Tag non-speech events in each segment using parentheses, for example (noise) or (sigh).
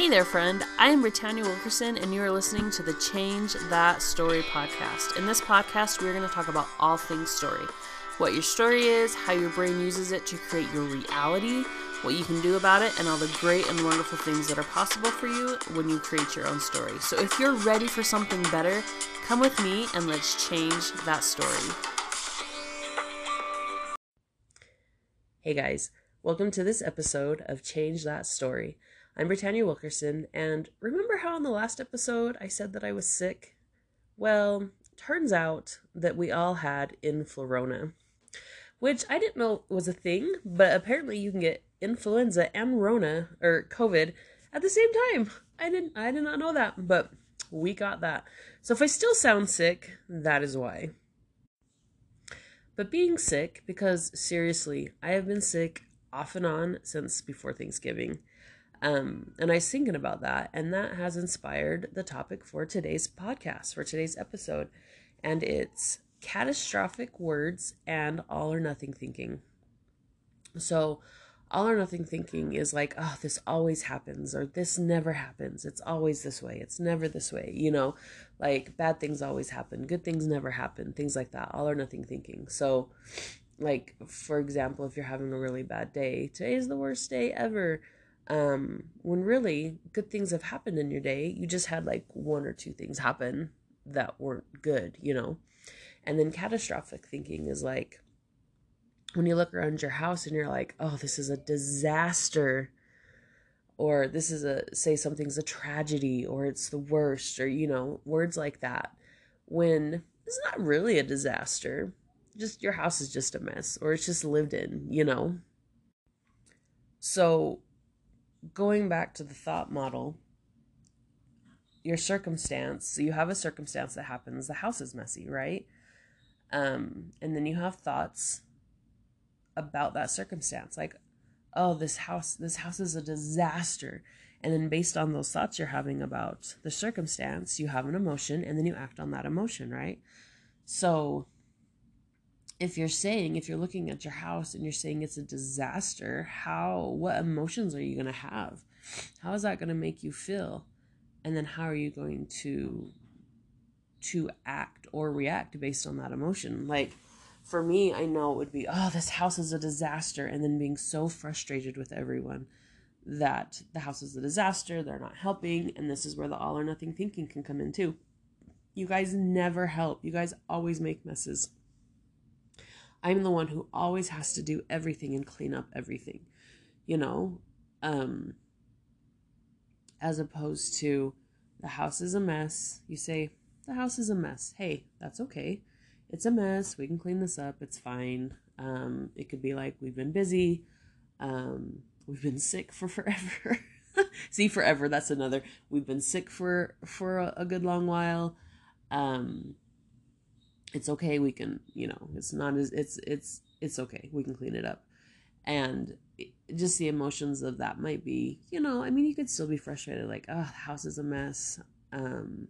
Hey there, friend. I am Brittania Wilkerson, and you are listening to the Change That Story podcast. In this podcast, we're going to talk about all things story what your story is, how your brain uses it to create your reality, what you can do about it, and all the great and wonderful things that are possible for you when you create your own story. So if you're ready for something better, come with me and let's change that story. Hey guys, welcome to this episode of Change That Story. I'm Brittania Wilkerson, and remember how in the last episode I said that I was sick? Well, turns out that we all had influenza which I didn't know was a thing, but apparently you can get influenza and Rona or COVID at the same time. I didn't I did not know that, but we got that. So if I still sound sick, that is why. But being sick, because seriously, I have been sick off and on since before Thanksgiving. Um, and I was thinking about that, and that has inspired the topic for today's podcast, for today's episode. And it's catastrophic words and all or nothing thinking. So, all or nothing thinking is like, oh, this always happens, or this never happens. It's always this way. It's never this way. You know, like bad things always happen, good things never happen, things like that. All or nothing thinking. So, like, for example, if you're having a really bad day, today is the worst day ever. Um, when really good things have happened in your day, you just had like one or two things happen that weren't good, you know. And then catastrophic thinking is like when you look around your house and you're like, oh, this is a disaster. Or this is a, say something's a tragedy or it's the worst, or, you know, words like that. When it's not really a disaster, just your house is just a mess or it's just lived in, you know? So, going back to the thought model, your circumstance, so you have a circumstance that happens, the house is messy, right? Um, and then you have thoughts about that circumstance, like, oh, this house, this house is a disaster. And then based on those thoughts you're having about the circumstance, you have an emotion and then you act on that emotion, right? So if you're saying, if you're looking at your house and you're saying it's a disaster, how, what emotions are you going to have? How is that going to make you feel? And then how are you going to to act or react based on that emotion. Like for me, I know it would be, oh, this house is a disaster, and then being so frustrated with everyone that the house is a disaster, they're not helping, and this is where the all or nothing thinking can come in too. You guys never help. You guys always make messes. I'm the one who always has to do everything and clean up everything. You know, um as opposed to the house is a mess. You say, the house is a mess. Hey, that's okay. It's a mess. We can clean this up. It's fine. Um, it could be like we've been busy. Um, we've been sick for forever. (laughs) See, forever. That's another. We've been sick for for a, a good long while. Um, it's okay. We can, you know, it's not as it's it's it's okay. We can clean it up, and just the emotions of that might be, you know, I mean, you could still be frustrated, like, oh, the house is a mess. Um,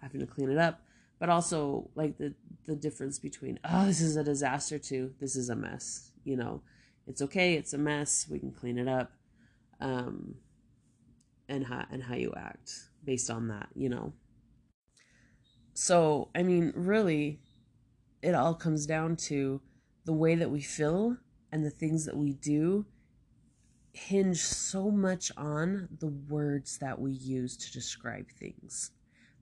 having to clean it up, but also like the the difference between oh this is a disaster to this is a mess. You know, it's okay, it's a mess. We can clean it up, um, and how and how you act based on that. You know. So I mean, really, it all comes down to the way that we feel and the things that we do hinge so much on the words that we use to describe things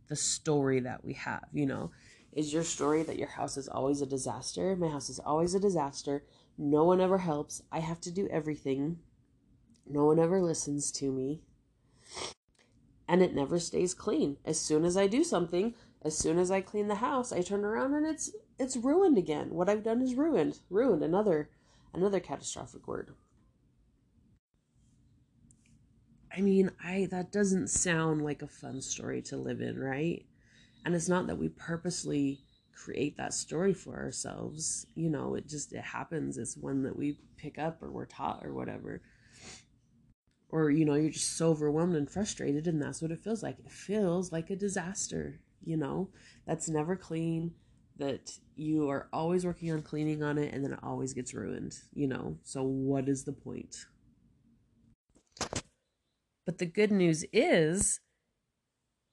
the story that we have, you know. Is your story that your house is always a disaster? My house is always a disaster. No one ever helps. I have to do everything. No one ever listens to me. And it never stays clean. As soon as I do something, as soon as I clean the house, I turn around and it's it's ruined again. What I've done is ruined. Ruined another another catastrophic word. I mean, I that doesn't sound like a fun story to live in, right? And it's not that we purposely create that story for ourselves. You know, it just it happens. It's one that we pick up or we're taught or whatever. Or, you know, you're just so overwhelmed and frustrated and that's what it feels like. It feels like a disaster, you know, that's never clean, that you are always working on cleaning on it and then it always gets ruined, you know. So what is the point? But the good news is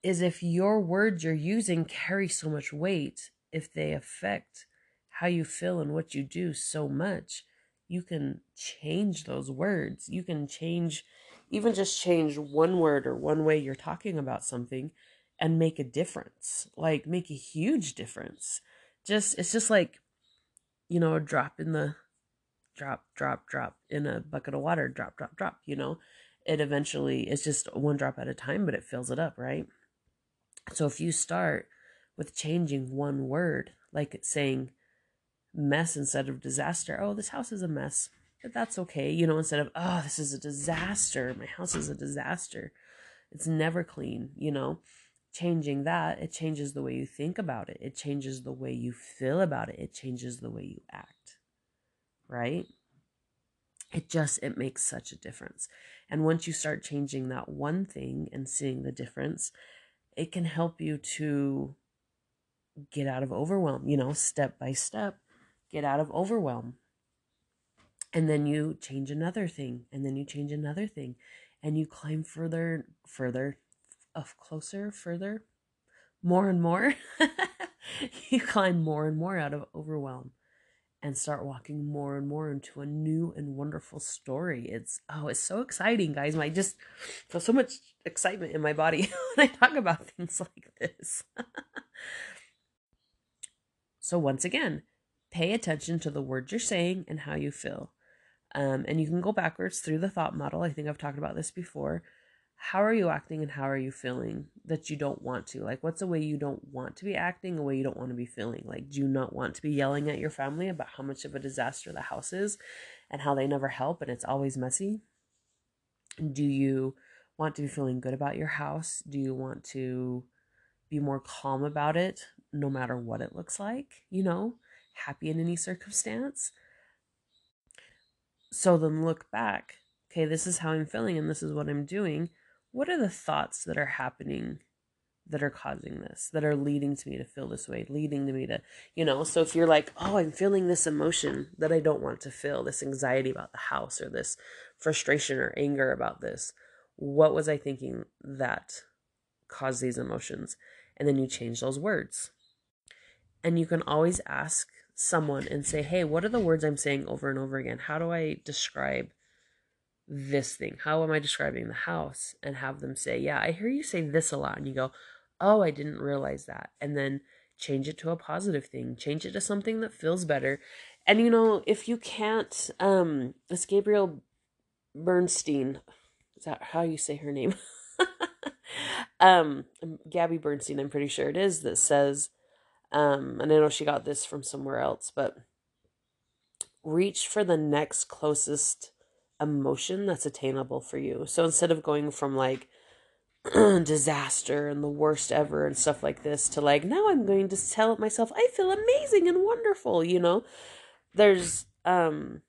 is if your words you're using carry so much weight, if they affect how you feel and what you do so much, you can change those words. You can change, even just change one word or one way you're talking about something and make a difference. Like, make a huge difference. Just, it's just like, you know, a drop in the, drop, drop, drop in a bucket of water, drop, drop, drop, you know. It eventually, it's just one drop at a time, but it fills it up, right? So if you start with changing one word, like saying mess instead of disaster, oh, this house is a mess, but that's okay. You know, instead of, oh, this is a disaster, my house is a disaster, it's never clean, you know. Changing that, it changes the way you think about it, it changes the way you feel about it, it changes the way you act, right? It just, it makes such a difference. And once you start changing that one thing and seeing the difference, it can help you to get out of overwhelm, you know, step by step, get out of overwhelm. And then you change another thing, and then you change another thing, and you climb further, further, of closer, further, more and more. (laughs) you climb more and more out of overwhelm and start walking more and more into a new and wonderful story. It's oh, it's so exciting, guys. I just feel so much excitement in my body (laughs) when I talk about (laughs) things like this. so once again, pay attention to the words you're saying and how you feel. Um, and you can go backwards through the thought model. I think I've talked about this before how are you acting and how are you feeling that you don't want to? Like, what's a way you don't want to be acting, a way you don't want to be feeling? Like, do you not want to be yelling at your family about how much of a disaster the house is and how they never help and it's always messy? Do you want to be feeling good about your house? Do you want to be more calm about it no matter what it looks like? You know, happy in any circumstance? So then look back. Okay, this is how I'm feeling and this is what I'm doing what are the thoughts that are happening that are causing this, that are leading to me to feel this way, leading to me to, you know, so if you're like, oh, I'm feeling this emotion that I don't want to feel, this anxiety about the house or this frustration or anger about this, what was I thinking that caused these emotions? And then you change those words. And you can always ask someone and say, hey, what are the words I'm saying over and over again? How do I describe this thing? How am I describing the house? And have them say, Yeah, I hear you say this a lot. And you go, Oh, I didn't realize that. And then change it to a positive thing, change it to something that feels better. And you know, if you can't, um, it's Gabrielle Bernstein. Is that how you say her name? (laughs) um, Gabby Bernstein, I'm pretty sure it is, that says, um, and I know she got this from somewhere else, but reach for the next closest emotion that's attainable for you. So instead of going from like (clears throat) disaster and the worst ever and stuff like this to like now I'm going to tell myself I feel amazing and wonderful, you know. There's um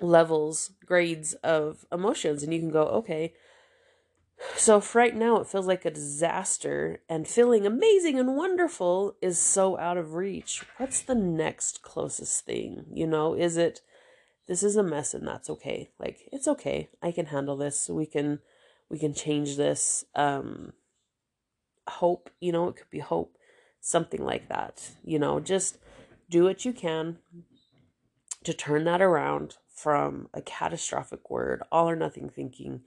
levels, grades of emotions and you can go, okay, so if right now it feels like a disaster and feeling amazing and wonderful is so out of reach, what's the next closest thing? You know, is it this is a mess and that's okay. Like it's okay. I can handle this. We can we can change this. Um hope you know it could be hope something like that. You know just do what you can to turn that around from a catastrophic word all or nothing thinking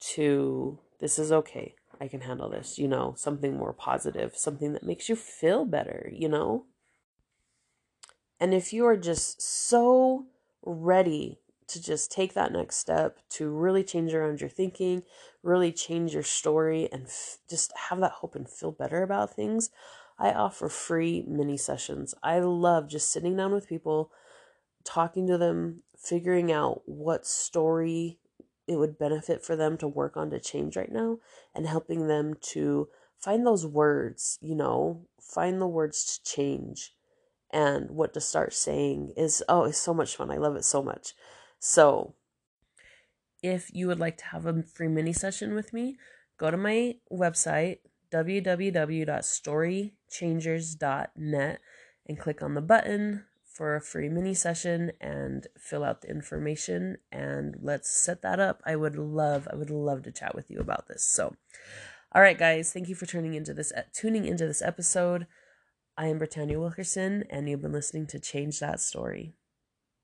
to this is okay. I can handle this. You know something more positive something that makes you feel better you know? And if you are just so ready to just take that next step to really change around your thinking, really change your story, and f- just have that hope and feel better about things, I offer free mini sessions. I love just sitting down with people, talking to them, figuring out what story it would benefit for them to work on to change right now, and helping them to find those words, you know, find the words to change and what to start saying is oh it's so much fun i love it so much so if you would like to have a free mini session with me go to my website www.storychangers.net and click on the button for a free mini session and fill out the information and let's set that up. I would love I would love to chat with you about this. So all right guys, thank you for tuning into this tuning into this episode. I am Brittania Wilkerson, and you've been listening to Change That Story.